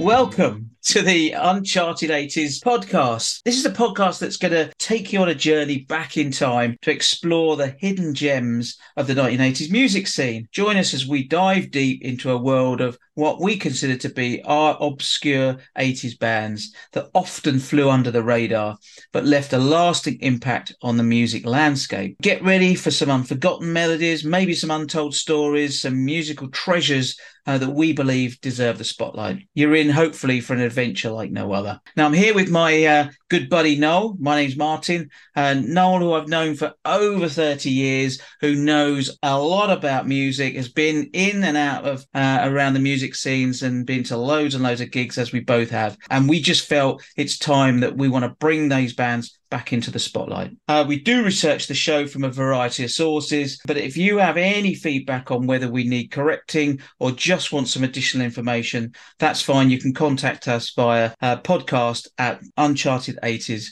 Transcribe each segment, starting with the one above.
Welcome to the Uncharted 80s podcast. This is a podcast that's going to take you on a journey back in time to explore the hidden gems of the 1980s music scene. Join us as we dive deep into a world of what we consider to be our obscure 80s bands that often flew under the radar but left a lasting impact on the music landscape. Get ready for some unforgotten melodies, maybe some untold stories, some musical treasures uh, that we believe deserve the spotlight. You're in, hopefully, for an adventure like no other. Now, I'm here with my uh, good buddy Noel. My name's Martin. And Noel, who I've known for over 30 years, who knows a lot about music, has been in and out of uh, around the music scenes and been to loads and loads of gigs, as we both have. And we just felt it's time that we want to bring these bands back into the spotlight. Uh, we do research the show from a variety of sources, but if you have any feedback on whether we need correcting or just want some additional information, that's fine. You can contact us via uh, podcast at uncharted80s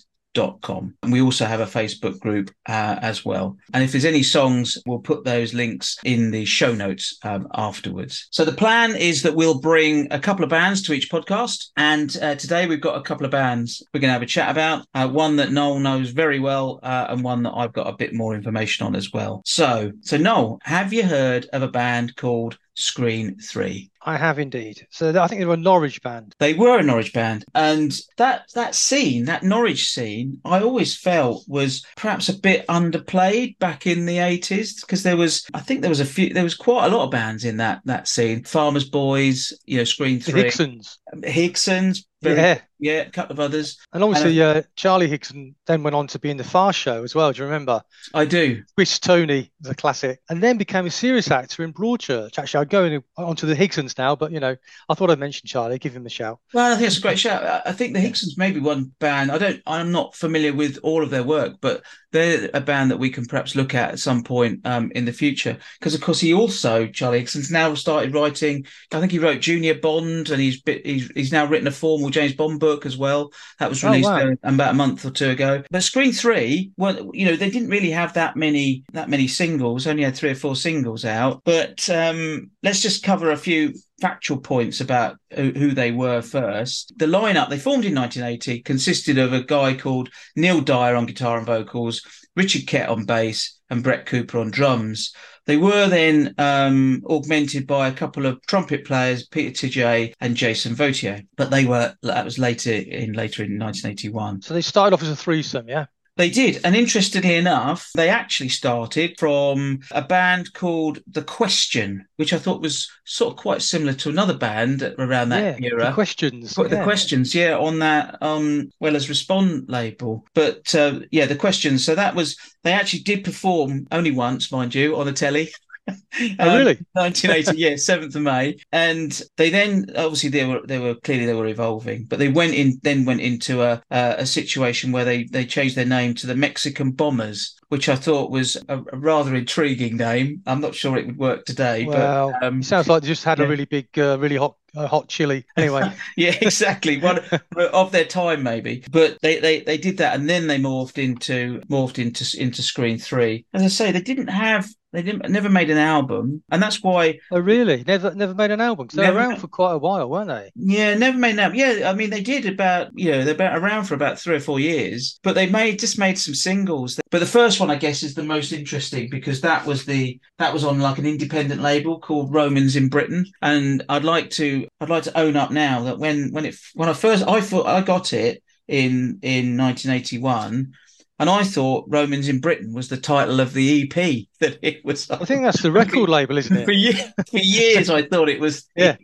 Com. And we also have a Facebook group uh, as well. And if there's any songs, we'll put those links in the show notes um, afterwards. So the plan is that we'll bring a couple of bands to each podcast. And uh, today we've got a couple of bands we're going to have a chat about. Uh, one that Noel knows very well, uh, and one that I've got a bit more information on as well. So, so Noel, have you heard of a band called Screen 3? I have indeed. So I think they were a Norwich band. They were a Norwich band, and that that scene, that Norwich scene, I always felt was perhaps a bit underplayed back in the eighties because there was, I think there was a few, there was quite a lot of bands in that that scene. Farmers Boys, you know, Screen Three, the Higsons, Higsons, very, yeah, yeah, a couple of others, and obviously and, uh, Charlie Higson then went on to be in the Fast Show as well. Do you remember? I do. Swiss Toni was a classic, and then became a serious actor in Broadchurch. Actually, I'd go onto the Higsons now, but you know, I thought I'd mention Charlie. Give him a shout. Well, I think it's a great shout. I think the Higsons maybe one band. I don't. I'm not familiar with all of their work, but they're a band that we can perhaps look at at some point um, in the future. Because of course, he also Charlie Higson's now started writing. I think he wrote Junior Bond, and he's he's he's now written a formal James Bond book as well. That was released oh, wow. about a month or two ago. But Screen Three, well, you know, they didn't really have that many that many singles. Only had three or four singles out. But um, let's just cover a few factual points about who they were first. The lineup they formed in 1980 consisted of a guy called Neil Dyer on guitar and vocals, Richard Kett on bass, and Brett Cooper on drums. They were then um, augmented by a couple of trumpet players, Peter Tijay and Jason Vautier, but they were that was later in later in 1981. So they started off as a threesome, yeah. They did. And interestingly enough, they actually started from a band called The Question, which I thought was sort of quite similar to another band around that yeah, era. The Questions. The yeah. Questions, yeah, on that um well as Respond label. But uh, yeah, The Questions. So that was they actually did perform only once, mind you, on the telly. oh, really? 1980, yeah, 7th of May. And they then obviously they were they were clearly they were evolving, but they went in then went into a a, a situation where they they changed their name to the Mexican Bombers which I thought was a, a, rather intriguing name. I'm not sure it would work today. Well, but, um, sounds like they just had yeah. a really big, uh, really hot, uh, hot chili. Anyway, yeah, exactly. One of their time, maybe. But they, they they did that, and then they morphed into morphed into into Screen Three. As I say, they didn't have they didn't never made an album, and that's why. Oh, really? Never, never made an album. So they're around for quite a while, weren't they? Yeah, never made an album. Yeah, I mean they did about you know they're about around for about three or four years, but they made just made some singles. But the first one, I guess, is the most interesting because that was the that was on like an independent label called Romans in Britain, and I'd like to I'd like to own up now that when when it when I first I thought I got it in in 1981 and I thought Romans in Britain was the title of the EP that it was. I think that's the record label, isn't it? For, years, for years, I thought it was. yeah.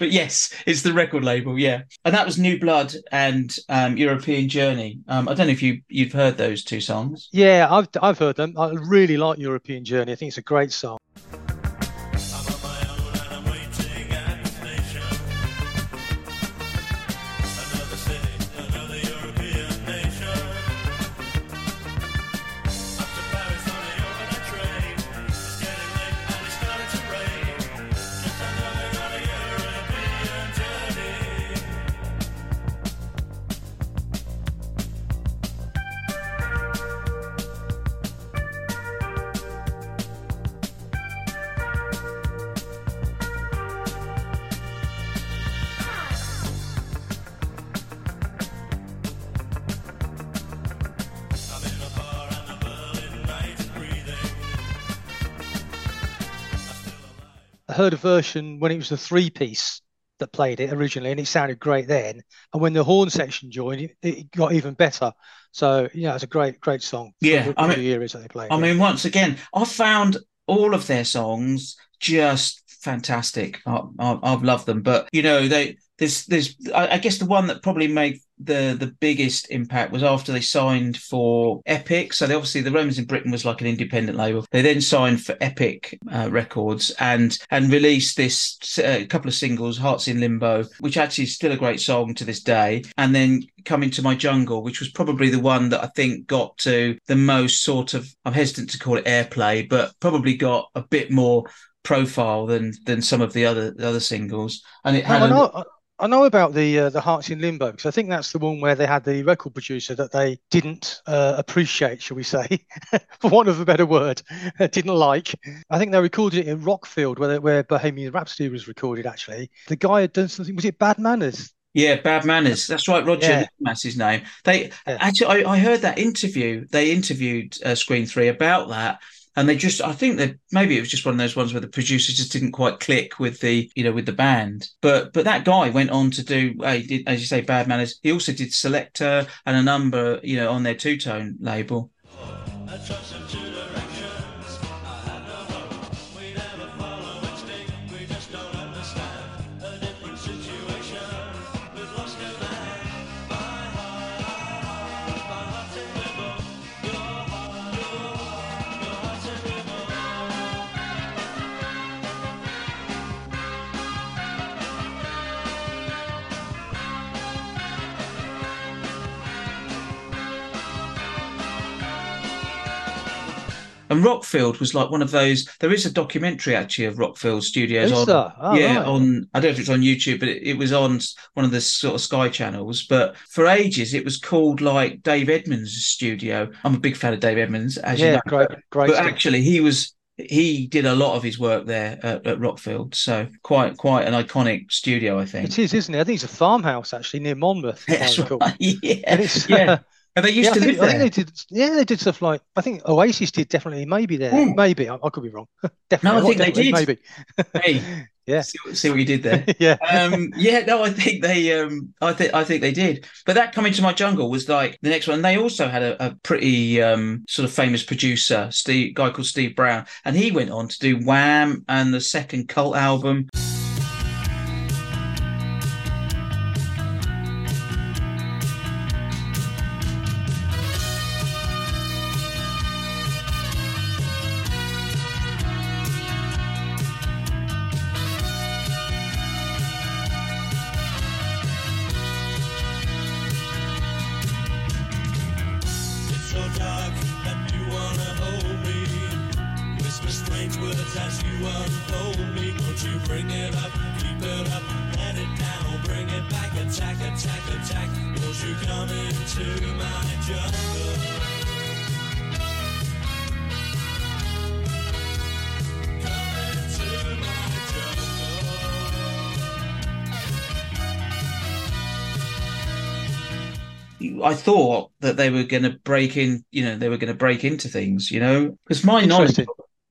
But yes, it's the record label, yeah. And that was New Blood and um, European Journey. Um, I don't know if you you've heard those two songs. Yeah, I've I've heard them. I really like European Journey. I think it's a great song. Heard a version when it was the three piece that played it originally, and it sounded great then. And when the horn section joined, it, it got even better. So yeah, it's a great, great song. Yeah, I mean, the years that they played. I mean, once again, I found all of their songs just fantastic. I, have loved them, but you know, they there's there's I, I guess the one that probably made the the biggest impact was after they signed for Epic. So they obviously the Romans in Britain was like an independent label. They then signed for Epic uh, Records and and released this uh, couple of singles, Hearts in Limbo, which actually is still a great song to this day. And then Coming to My Jungle, which was probably the one that I think got to the most sort of I'm hesitant to call it airplay, but probably got a bit more profile than than some of the other the other singles. And it had. a, I know about the uh, the Hearts in Limbo because I think that's the one where they had the record producer that they didn't uh, appreciate, shall we say, for want of a better word, didn't like. I think they recorded it in Rockfield, where where Bohemian Rhapsody was recorded. Actually, the guy had done something. Was it Bad Manners? Yeah, Bad Manners. That's right, Roger. Yeah. That's his name. They yeah. actually, I, I, heard that interview. They interviewed uh, Screen Three about that, and they just i think that maybe it was just one of those ones where the producers just didn't quite click with the you know with the band. But but that guy went on to do did, as you say bad manners. He also did Selecter and a number you know on their two-tone label And Rockfield was like one of those. There is a documentary actually of Rockfield Studios is on. Oh, yeah, right. on. I don't know if it's on YouTube, but it, it, was on one of the sort of Sky channels. But for ages, it was called like Dave Edmunds' studio. I'm a big fan of Dave Edmunds, as yeah, you know. great, great. But stuff. actually, he was he did a lot of his work there at, at, Rockfield, so quite quite an iconic studio, I think. It is, isn't it? I think it's a farmhouse actually near Monmouth. That's right. Yeah, yeah. And they used yeah, to think, live there. I think they did. Yeah, they did stuff like I think Oasis did definitely. Maybe there. Mm. Maybe I, I, could be wrong. definitely. No, I think they did. Maybe. hey, yeah. See, see, what you did there. yeah. Um, yeah. No, I think they. Um, I think I think they did. But that coming to my jungle was like the next one. And they also had a, a pretty um, sort of famous producer, Steve, guy called Steve Brown, and he went on to do Wham and the second Cult album. I thought that they were going to break in, you know, they were going to break into things, you know, because my knowledge,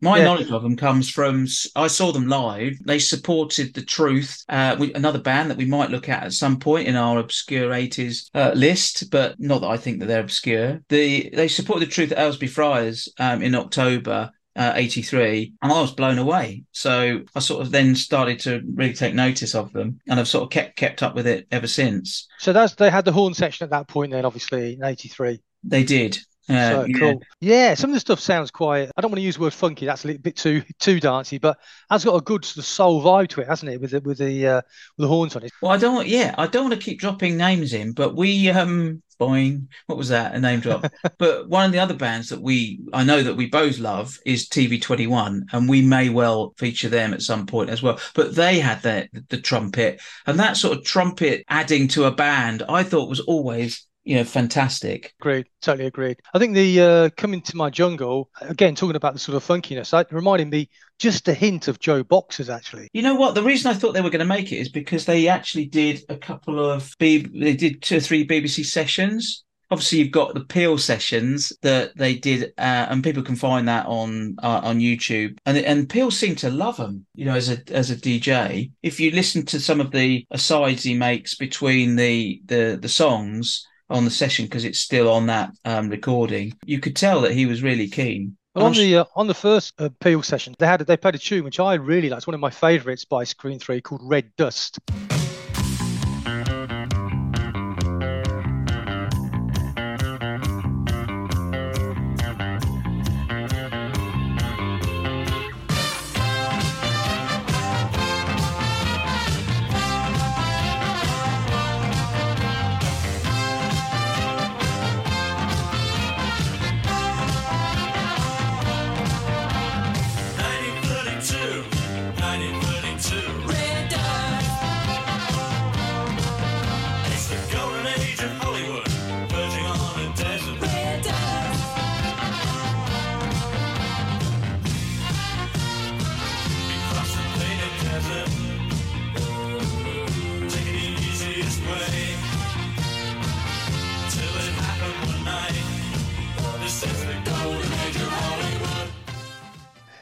my yeah. knowledge of them comes from I saw them live. They supported the Truth, uh, another band that we might look at at some point in our obscure eighties uh, list, but not that I think that they're obscure. The they supported the Truth at Aylesbury Friars um, in October, uh, 83 and I was blown away. So I sort of then started to really take notice of them and I've sort of kept kept up with it ever since. So that's they had the horn section at that point then obviously in 83. They did. Uh, so, yeah. cool. Yeah, some of the stuff sounds quite. I don't want to use the word funky. That's a little bit too too dancey, but has got a good sort of soul vibe to it, hasn't it? With the with the uh, with the horns on it. Well, I don't. Yeah, I don't want to keep dropping names in, but we um Boing. What was that? A name drop. but one of the other bands that we, I know that we both love is TV21, and we may well feature them at some point as well. But they had their, the trumpet, and that sort of trumpet adding to a band, I thought was always you know, fantastic. Agreed, totally agreed. I think the uh, coming to my jungle again, talking about the sort of funkiness, that reminded me just a hint of JoBoxers actually. You know what? The reason I thought they were going to make it is because they actually did a couple of B- they did two or three BBC sessions obviously you've got the Peel sessions that they did, uh, and people can find that on uh, on YouTube. And and Peel seemed to love them, you know, as a as a DJ. If you listen to some of the asides he makes between the the the songs on the session because it's still on that um, recording, you could tell that he was really keen. Well, on the uh, on the first uh, Peel session, they had they played a tune which I really liked. It's one of my favourites by Screen Three called Red Dust.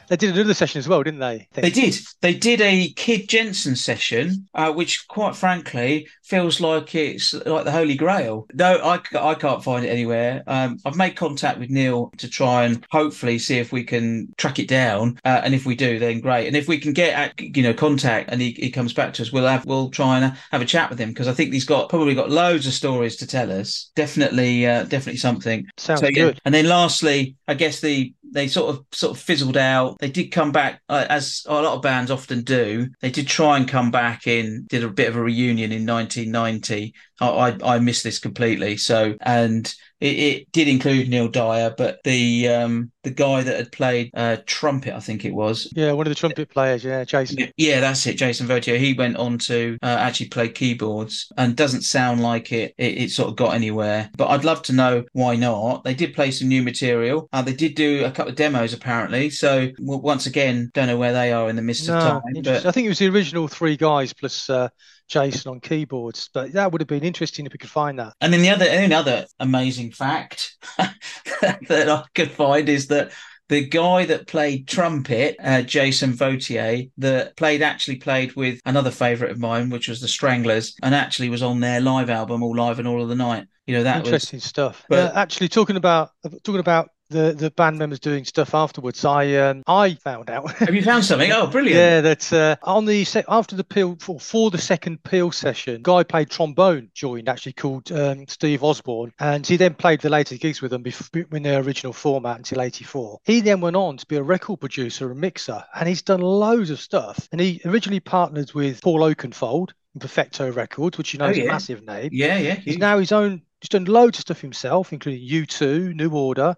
They did another session as well, didn't they? They did. They did a Kid Jensen session, uh, which, quite frankly, feels like it's like the Holy Grail. No, I, I can't find it anywhere. Um, I've made contact with Neil to try and hopefully see if we can track it down. Uh, and if we do, then great. And if we can get at, you know contact and he, he comes back to us, we'll have we'll try and have a chat with him because I think he's got probably got loads of stories to tell us. Definitely, uh, definitely something. Sounds so, good. And then lastly, I guess the they sort of sort of fizzled out. They did come back uh, as a lot of bands often do. They did try and come back in, did a bit of a reunion in 1990. I I, I missed this completely. So and it, it, did include Neil Dyer, but the um, the guy that had played uh, trumpet, I think it was. Yeah, one of the trumpet players. Yeah, Jason. Yeah, that's it, Jason Vautier. He went on to uh, actually play keyboards, and doesn't sound like it, it, it. sort of got anywhere. But I'd love to know why not. They did play some new material. Uh, they did do a couple of demos apparently. So once again, don't know where they are in the midst no, of time. But... I think it was the original three guys plus. Uh, Jason on keyboards. But that would have been interesting if we could find that. And then the other, another amazing fact that I could find is that the guy that played trumpet, uh, Jason Vautier, that played actually played with another favourite of mine, which was the Stranglers, and actually was on their live album, All Live and All of the Night. You know that interesting was, stuff. But uh, actually, talking about talking about the the band members doing stuff afterwards. I um, I found out. Have you found something? Oh, brilliant! yeah, that uh, on the se- after the peel for, for the second peel session, guy played trombone joined actually called um, Steve Osborne, and he then played the later gigs with them before, in their original format until '84. He then went on to be a record producer and mixer, and he's done loads of stuff. And he originally partnered with Paul Oakenfold. In Perfecto Records, which you know oh, is yeah. a massive name. Yeah, yeah. He's now his own He's done loads of stuff himself, including U2, New Order,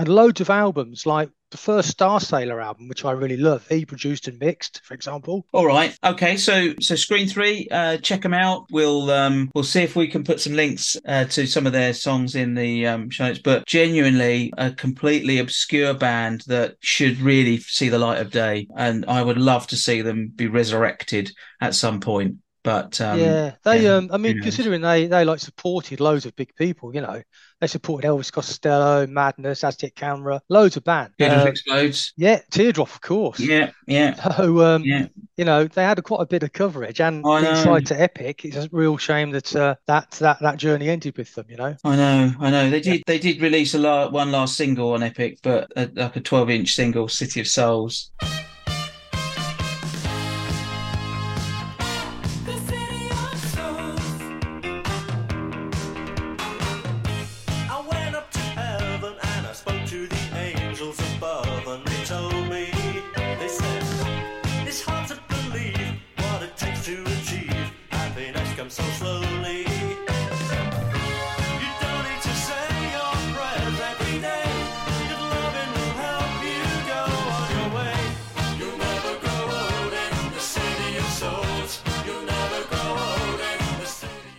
and loads of albums like the first Starsailor album, which I really love. He produced and mixed, for example. All right, okay. So, so Screen Three, uh, check them out. We'll um, we'll see if we can put some links uh, to some of their songs in the um, show notes. But genuinely, a completely obscure band that should really see the light of day, and I would love to see them be resurrected at some point. But um, yeah, they. Yeah, um, I mean, considering they they like supported loads of big people, you know, they supported Elvis Costello, Madness, Aztec Camera, loads of bands. Teardrop um, explodes. Yeah, Teardrop, of course. Yeah, yeah. So um, yeah. you know, they had a, quite a bit of coverage, and inside to Epic, it's a real shame that uh, that that that journey ended with them. You know. I know, I know. They did yeah. they did release a la- one last single on Epic, but a, like a twelve inch single, City of Souls.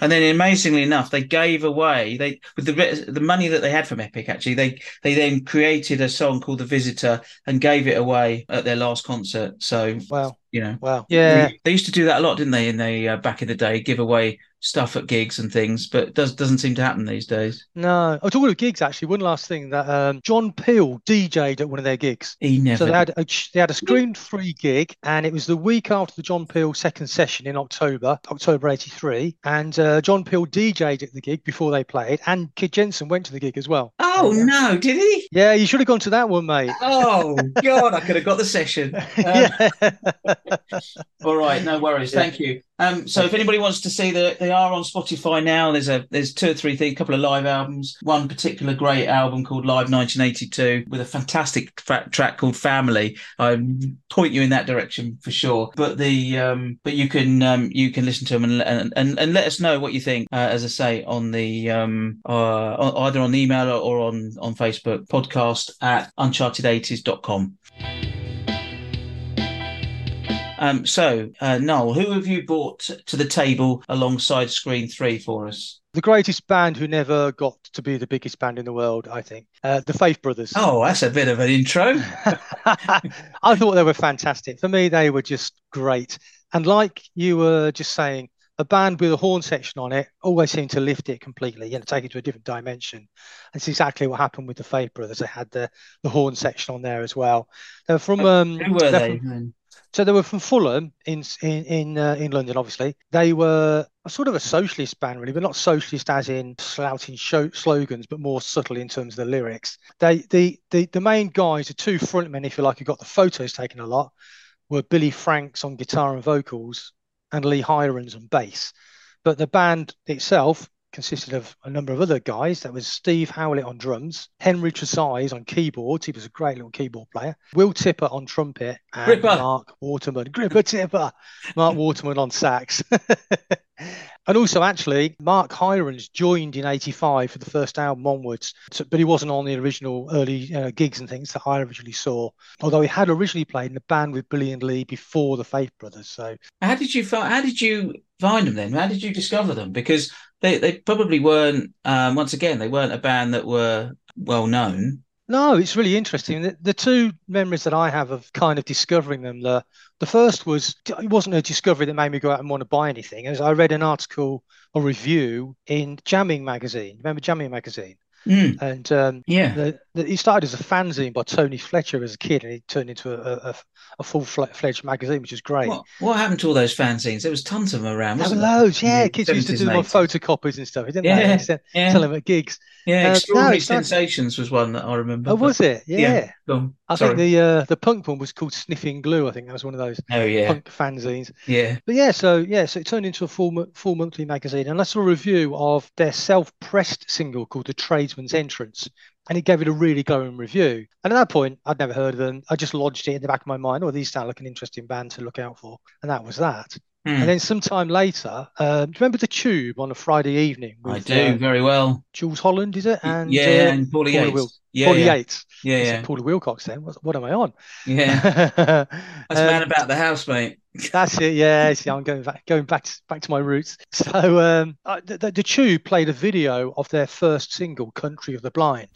And then, amazingly enough, they gave away they with the the money that they had from Epic. Actually, they they then created a song called "The Visitor" and gave it away at their last concert. So wow, you know, wow, yeah, they used to do that a lot, didn't they? In the uh, back in the day, give away stuff at gigs and things, but does doesn't seem to happen these days. No. Oh, talking of gigs, actually, one last thing that um, John Peel DJ'd at one of their gigs. He never. So they had a, they had a Screen Three gig, and it was the week after the John Peel second session in October, October '83, and uh, John Peel DJ'd at the gig before they played, and Kid Jensen went to the gig as well. oh no, did he? Yeah, you should have gone to that one, mate. Oh God, I could have got the session. Um, yeah. All right, no worries. Thank you. Um, so if anybody wants to see that they are on Spotify now, there's a there's two or three things, a couple of live albums. One particular great album called Live 1982 with a fantastic fa- track called Family. I point you in that direction for sure. But the um, but you can um, you can listen to them and and, and, and let us know what you think. Uh, as I say on the um, uh, either on email or, or on on Facebook podcast at uncharted80s.com. Um, so, uh, Noel, who have you brought to the table alongside Screen 3 for us? the greatest band who never got to be the biggest band in the world, I think. Uh, the Faith Brothers. Oh, that's a bit of an intro. I thought they were fantastic. For me, they were just great. And like you were just saying, a band with a horn section on it always seemed to lift it completely, you know, take it to a different dimension. That's exactly what happened with the Faith Brothers. They had the, the horn section on there as well. They were from um, who were they're they? from- so they were from Fulham in in in, uh, in London. Obviously, they were a sort of a socialist band, really, but not socialist as in slouting show, slogans, but more subtle in terms of the lyrics. They the the the main guys, the two frontmen, if you like, who got the photos taken a lot, were Billy Franks on guitar and vocals, and Lee Hirons on bass. But the band itself consisted of a number of other guys. That was Steve Howlett on drums, Henry Tresize on keyboards. He was a great little keyboard player. Will Tipper on trumpet, and Gripper. Mark Waterman, Gripper Tipper, Mark Waterman on sax. and also, actually, Mark Hirons joined in '85 for the first album onwards, so, but he wasn't on the original early uh, gigs and things that I originally saw. Although he had originally played in a band with Billy and Lee before the Faith Brothers. So How did you find? How did you find them then? How did you discover them? Because they, they probably weren't. Um, once again, they weren't a band that were well known. No, it's really interesting. The, the two memories that I have of kind of discovering them, the the first was it wasn't a discovery that made me go out and want to buy anything. As I read an article or review in Jamming magazine. Remember Jamming magazine? Mm, And um, yeah. the, it started as a fanzine by Tony Fletcher as a kid, and it turned into a, a, a full fledged magazine, which is great. What, what happened to all those fanzines? There was tons of them around. There were loads, yeah. Kids used to do on photocopies and stuff, didn't Yeah, they? Yeah, Tell them at gigs. yeah. Uh, no, Extraordinary not- Sensations was one that I remember. Oh, was it? Yeah. Yeah. I Sorry. think the uh, the punk one was called Sniffing Glue. I think that was one of those Oh yeah, punk fanzines. yeah. But yeah, so yeah, so it turned into a full full monthly magazine, and I saw a review of their self-pressed single called "The Tradesman's Entrance," and it gave it a really glowing review. And at that point, I'd never heard of them. I just lodged it in the back of my mind. Oh, these sound like an interesting band to look out for, and that was that. Hmm. And then sometime later, uh, do you remember the Tube on a Friday evening? I do uh, very well. Jools Holland, is it? And yeah, uh, and Paula Yates. Wil- yeah, Paulie yeah, Yates. yeah, yeah, Paula Wilcox. Then what, what am I on? yeah. That's That's man about the house, mate. That's it. Yeah, see, I'm going back, going back, to, back to my roots. So, um, the, the, the Tube played a video of their first single, "Country of the Blind."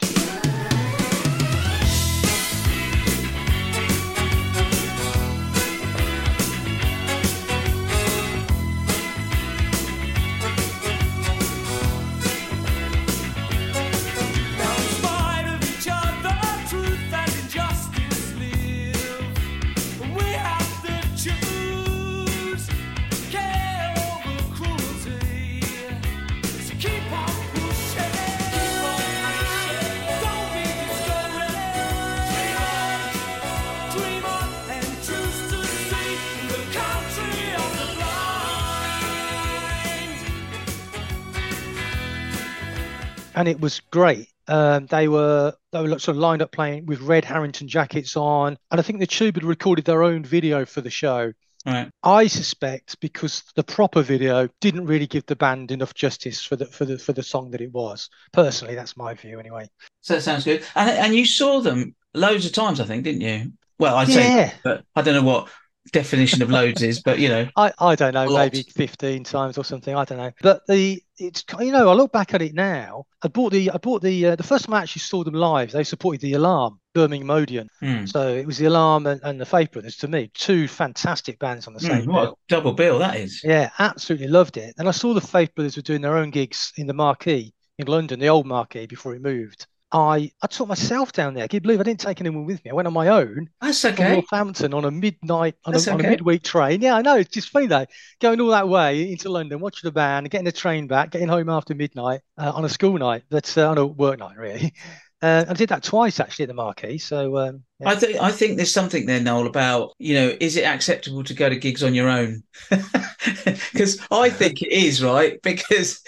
And it was great. Um, they were they were sort of lined up playing with red Harrington jackets on, and I think the Tube had recorded their own video for the show. Right. I suspect because the proper video didn't really give the band enough justice for the for the for the song that it was. Personally, that's my view anyway. So that sounds good. And and you saw them loads of times, I think, didn't you? Well, I'd say, but I don't know what definition of loads is, but you know, I, I don't know, A lot. maybe 15 times or something. I don't know. But the it's you know, I look back at it now. I bought the I bought the uh, the first time I actually saw them live. They supported the Alarm, Birmingham Odeon. hmm. So it was the Alarm and, and the Faith Brothers to me, two fantastic bands on the same Hmm, what a bill. double bill that is. Yeah, absolutely loved it. And I saw the Faith Brothers were doing their own gigs in the Marquee in London, the old Marquee before it moved. I I took myself down there. Can you believe I didn't take anyone with me? I went on my own That's from okay. Northampton on a midnight on a, That's on a midweek train. Yeah, I know. It's just funny though, going all that way into London, watching the band, getting the train back, getting home after midnight uh, on a school night. That's uh, on a work night, really. Uh, I did that twice actually at the Marquee. So um, yeah. I think I think there's something there, Noel, about you know, is it acceptable to go to gigs on your own? Because I think it is, right? Because,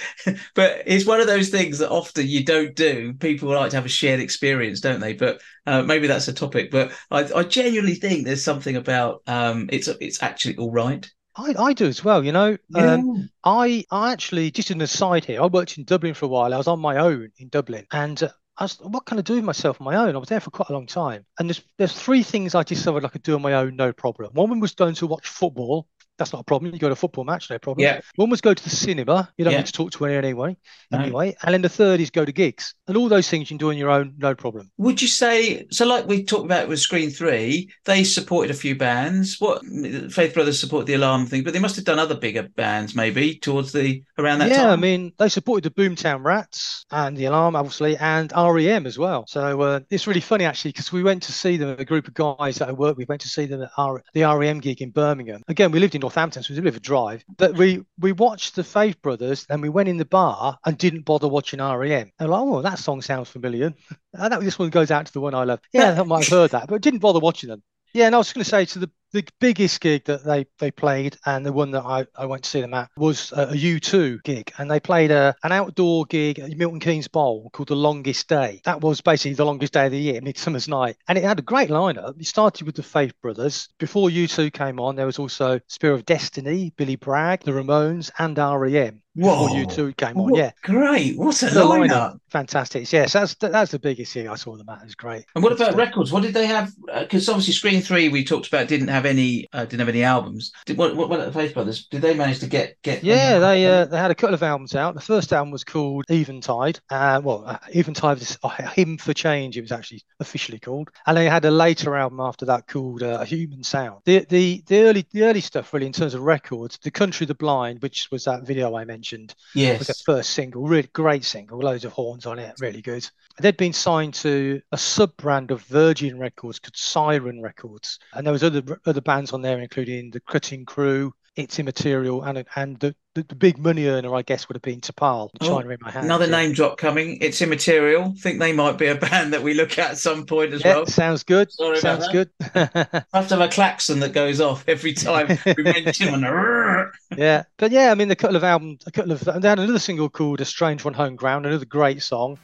but it's one of those things that often you don't do. People like to have a shared experience, don't they? But uh, maybe that's a topic. But I, I genuinely think there's something about um, it's it's actually all right. I, I do as well. You know, Yeah. um, I I actually just an aside here. I worked in Dublin for a while. I was on my own in Dublin, and uh, I was, what can I do with myself on my own? I was there for quite a long time, and there's there's three things I discovered I could do on my own, no problem. One was going to watch football. That's not a problem. You go to a football match, no problem. Yeah. One was go to the cinema. You don't Yeah. need to talk to anyone anyway. No. Anyway, and then the third is go to gigs, and all those things you can do on your own, no problem. Would you say so? Like we talked about with Screen Three, they supported a few bands. What Faith Brothers support the Alarm thing, but they must have done other bigger bands maybe towards the around that yeah, time. I mean, they supported the Boomtown Rats and the Alarm, obviously, and REM as well. So uh, it's really funny actually because we went to see them. A group of guys that I work with went to see them at R- the REM gig in Birmingham. Again, we lived in Northampton, so it was a bit of a drive. But we we watched the Faith Brothers, and we went in the bar and didn't bother watching REM. And like, oh, that song sounds familiar. That this one goes out to the one I love. Yeah, I might have heard that, but didn't bother watching them. Yeah, and I was going to say to the the biggest gig that they they played and the one that I, I went to see them at was a, a U2 gig and they played a an outdoor gig at Milton Keynes Bowl called the Longest Day. That was basically the longest day of the year, Midsummer's Night, and it had a great lineup. It started with the Faith Brothers. Before U2 came on, there was also Spear of Destiny, Billy Bragg, the Ramones, and REM. Before Whoa. U2 came on, What- yeah, Great. What a the lineup. lineup, fantastic. Yes, that's that's the biggest gig I saw them at. It was great. And what about records? What did they have? Uh, because obviously, Screen Three we talked about didn't have any uh, didn't have any albums. Did, what, what, what about the Faith Brothers? Did they manage to get get? Yeah, they uh, they had a couple of albums out. The first album was called Eventide. Uh, well, uh, Eventide is a hymn for change. It was actually officially called, and they had a later album after that called uh, A Human Sound. The the the early the early stuff really in terms of records. The Country of the Blind, which was that video I mentioned, Yes. was their first single. Really great single, loads of horns on it, really good. They'd been signed to a sub brand of Virgin Records called Siren Records, and there was other other bands on there, including the Cutting Crew, It's Immaterial, and and the, the, the big money earner, I guess, would have been T'Pau, Oh, China in my hand. Another name drop coming. It's immaterial. Think they might be a band that we look at at some point as Yeah, well. sounds good. Sorry sounds good. I have to have a klaxon that goes off every time we mention one. yeah, but yeah, I mean, the couple of albums, a couple of, and they had another single called "A Stranger on Home Ground," another great song.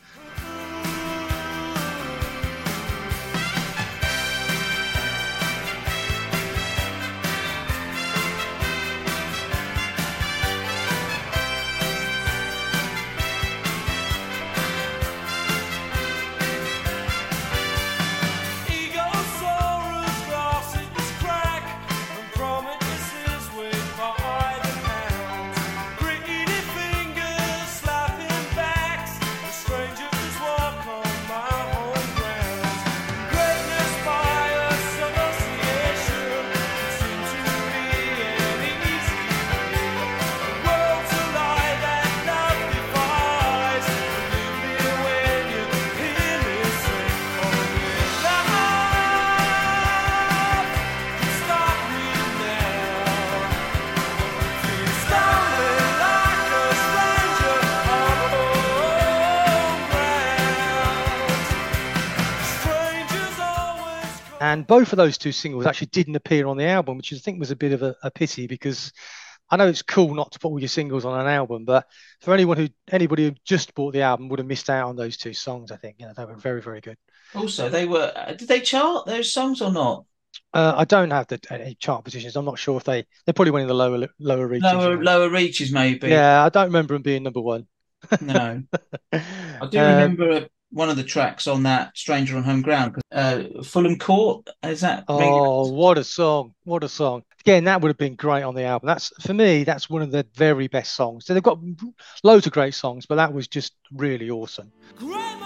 And both of those two singles actually didn't appear on the album, which I think was a bit of a, a pity because I know it's cool not to put all your singles on an album, but for anyone who anybody who just bought the album would have missed out on those two songs. I think you know they were very very good. Also, they were. uh, Did they chart those songs or not? Uh, I don't have the any chart positions. I'm not sure if they they probably went in the lower lower reaches. Lower lower reaches, maybe. Yeah, I don't remember them being number one. No. I do Um, remember a one of the tracks on that Stranger on Home Ground. Uh, Fulham Court, is that? Oh, what a song! What a song! Again, that would have been great on the album. That's for me. That's one of the very best songs. So they've got loads of great songs, but that was just really awesome. Great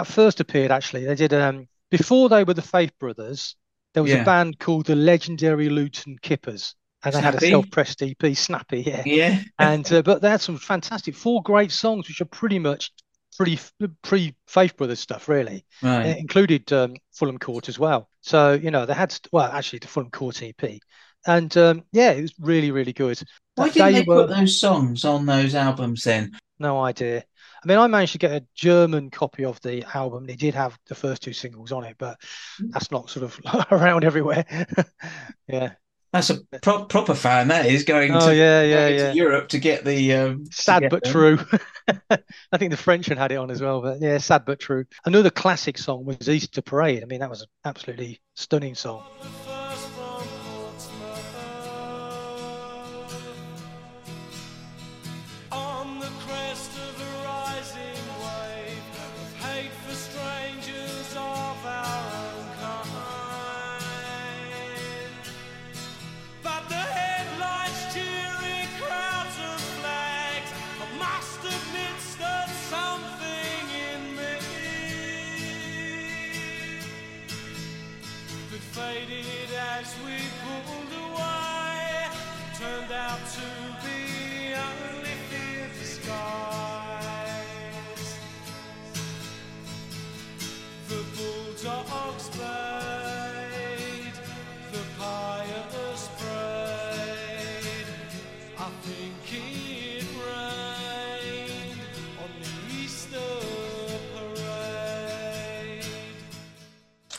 That first appeared actually. They did um before they were the Faith Brothers. There was Yeah. a band called the legendary Luton Kippers, and they had a self-pressed EP, Snappy, yeah. Yeah. and uh, but they had some fantastic four great songs which are pretty much pretty pre Faith Brothers stuff really it Right. included um, Fulham Court as well so you know they had well actually the Fulham Court EP and um, yeah it was really really good Why didn't they were- put those songs on those albums then? no idea I mean I managed to get a German copy of the album they did have the first two singles on it but that's not sort of around everywhere yeah That's a pro- proper fan. That is going oh to, yeah yeah going to Europe to get the. Um, Sad get but them. true. I think the Frenchman had it on as well, but yeah, sad but true. Another classic song was Easter Parade. I mean, that was an absolutely stunning song.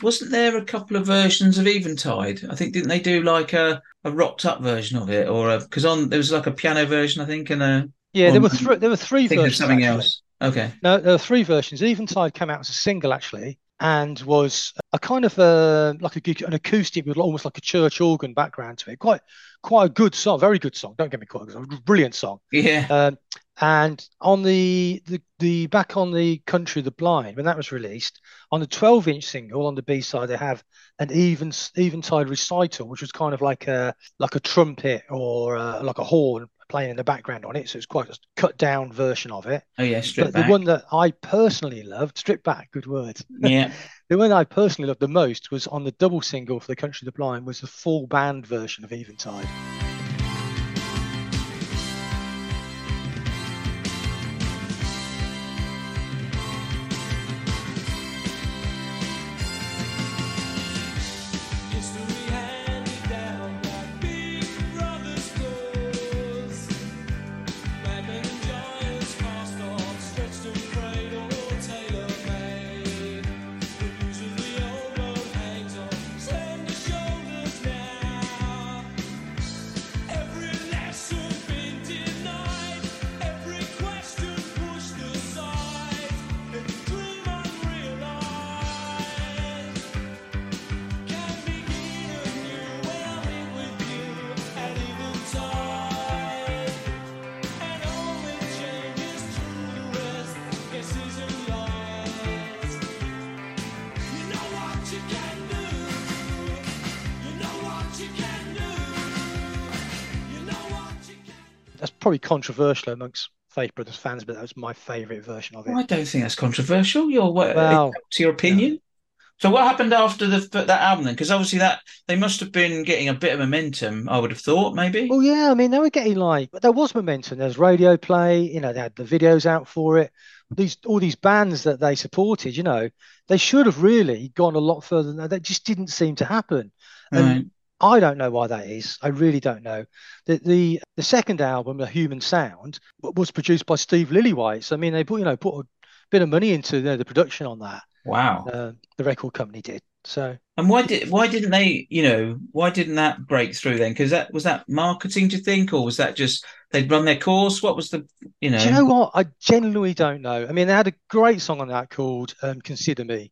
Wasn't there a couple of versions of Eventide? I think didn't they do like a, a rocked up version of it, or because on there was like a piano version, I think, and a Yeah, there were three. There were three versions. something actually. else. Okay. No, there were three versions. Eventide came out as a single actually, and was a kind of a like a, an acoustic with almost like a church organ background to it. Quite, quite a good song. Very good song. Don't get me quite. A brilliant song. Yeah. Um, and on the, the the back on the Country of the Blind when that was released on the 12 inch single on the B side they have an even eventide recital which was kind of like a like a trumpet or uh, like a horn playing in the background on it so it's quite a cut down version of it Oh yeah. Strip but back. the one that I personally loved stripped back good word Yeah. the one I personally loved the most was on the double single for the Country of the Blind was the full band version of Eventide probably controversial amongst Faith Brothers fans, but that was my favourite version of it. I don't think that's controversial. Your what- Well, it's your opinion. So what happened after the that album then? Because obviously that they must have been getting a bit of momentum. I would have thought maybe. Well, yeah, I mean, they were getting like, there was momentum. There was radio play, you know, they had the videos out for it. These all these bands that they supported, you know, they should have really gone a lot further than that. That just didn't seem to happen. And Right. I don't know why that is. I really don't know. The the the second album, The Human Sound, was produced by Steve Lillywhite. So I mean, they put you know put a bit of money into you know, the production on that. Wow. Uh, the record company did. So And why did why didn't they? You know, why didn't that break through then? Because that was that marketing, do you think, or was that just they'd run their course? What was the you know? do you know what? I genuinely don't know. I mean, they had a great song on that called um, "Consider Me."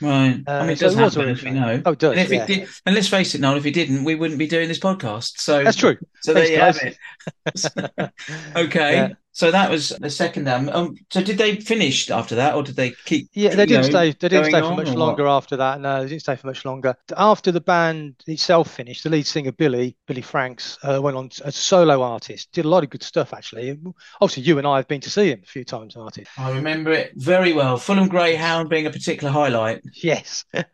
Right. I Uh, mean, it so does it happen, as we know. Oh, it does, And, if yeah. it did, and let's face it, Noel, if it didn't, we wouldn't be doing this podcast. So That's true. So there you guys. have it. okay. Yeah. So that was the second album. Um, so did they finish after that, or did they keep? Yeah, they didn't know, stay. They didn't stay for much longer what? after that. No, they didn't stay for much longer. After the band itself finished, the lead singer Billy Billy Franks uh, went on as a solo artist. Did a lot of good stuff actually. Obviously, you and I have been to see him a few times, Martin. I remember it very well. Fulham Greyhound being a particular highlight. Yes, he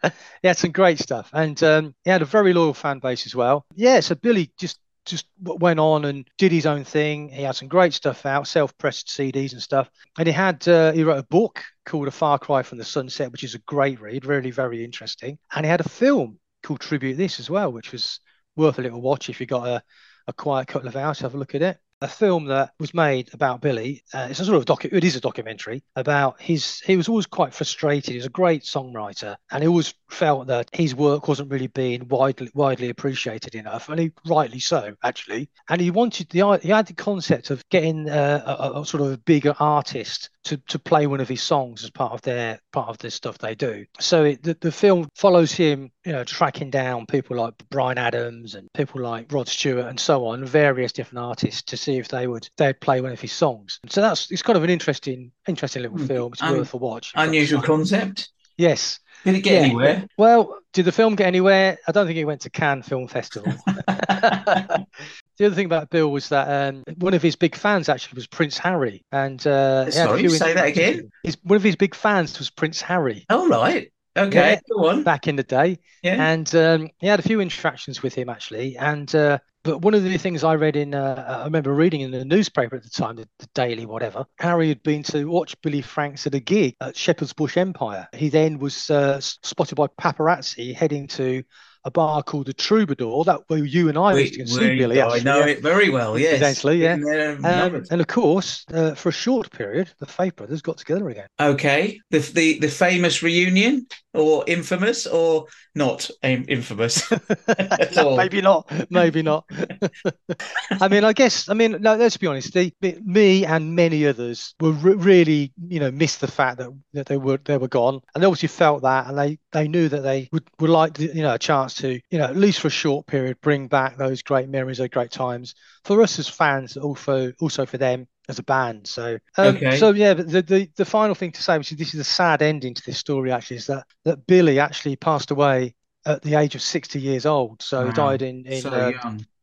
had some great stuff, and um, he had a very loyal fan base as well. Yeah, so Billy just just went on and did his own thing. He had some great stuff out, self-pressed CDs and stuff, and he had uh, he wrote a book called A Far Cry from the Sunset, which is a great read, really very interesting. And he had a film called Tribute This as well, which was worth a little watch if you got a a quiet couple of hours have a look at it. A film that was made about Billy. Uh, it's a sort of docu- It is a documentary about his. He was always quite frustrated. He was a great songwriter, and he always felt that his work wasn't really being widely widely appreciated enough, and he rightly so, actually. And he wanted the he had the concept of getting uh, a, a- sort of a bigger artist to, to play one of his songs as part of their part of the stuff they do. So it, the, the film follows him, you know, tracking down people like Bryan Adams and people like Rod Stewart and so on, various different artists to see if they would they'd play one of his songs. So that's it's kind of an interesting interesting little Hmm. film. It's Un- worth a watch. Unusual concept. Yes. Did it get Yeah. anywhere? Well, did the film get anywhere? I don't think it went to Cannes Film Festival. the other thing about Bill was that um, one of his big fans actually was Prince Harry, and uh, he had a Sorry, few say that again? His, one of his big fans was Prince Harry All right. Okay. Yeah. Go on. back in the day, Yeah. and um, he had a few interactions with him actually. And uh, but one of the things I read in, uh, I remember reading in the newspaper at the time, the, the Daily, whatever. Harry had been to watch Billy Franks at a gig at Shepherd's Bush Empire. He then was uh, spotted by paparazzi heading to a bar called the Troubadour. That where you and I We- went to see Billy. I actually, know yeah. it very well. Yes. Incidentally, yeah. Been there a Um, and of course, uh, for a short period, the Faith brothers got together again. Okay. The the the famous reunion, or infamous, or not infamous all. maybe not. Maybe not. I mean, I guess. I mean, no. Let's be honest. Me and many others were re- really, you know, missed the fact that, that they were they were gone, and they obviously felt that, and they they knew that they would would like, you know, a chance to, you know, at least for a short period, bring back those great memories, those great times for us as fans, also also for them as a band. So, um, Okay. so yeah. But the, the the final thing to say, which is this is a sad ending to this story, actually, is that that Billy actually passed away at the age of 60 years old. So he Wow. died in in so uh,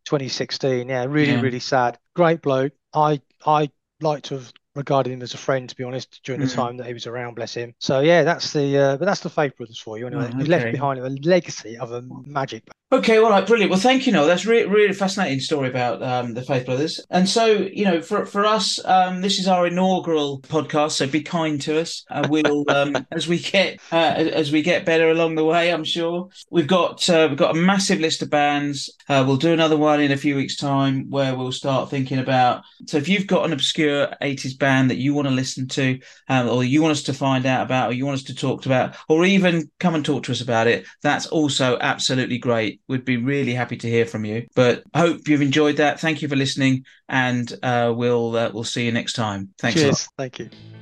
2016. Yeah, really, Yeah. really sad. Great bloke. I I like to have regarded him as a friend, to be honest, during the Mhm. time that he was around. Bless him. So yeah, that's the uh, but that's the Faith Brothers for you. Anyway, Oh, he left okay. behind a legacy of a magic. Okay, all right, brilliant. Well, thank you, Noel. That's really, really fascinating story about um, the Faith Brothers. And so, you know, for for us, um, this is our inaugural podcast. So be kind to us. Uh, we'll um, as we get uh, as we get better along the way. I'm sure we've got uh, we've got a massive list of bands. Uh, we'll do another one in a few weeks' time where we'll start thinking about. So if you've got an obscure 80s band that you want to listen to, um, or you want us to find out about, or you want us to talk about, or even come and talk to us about it, that's also absolutely great. We'd be really happy to hear from you. But I hope you've enjoyed that. Thank you for listening, and uh, we'll uh, we'll see you next time. Thanks a lot. Cheers. Thank you.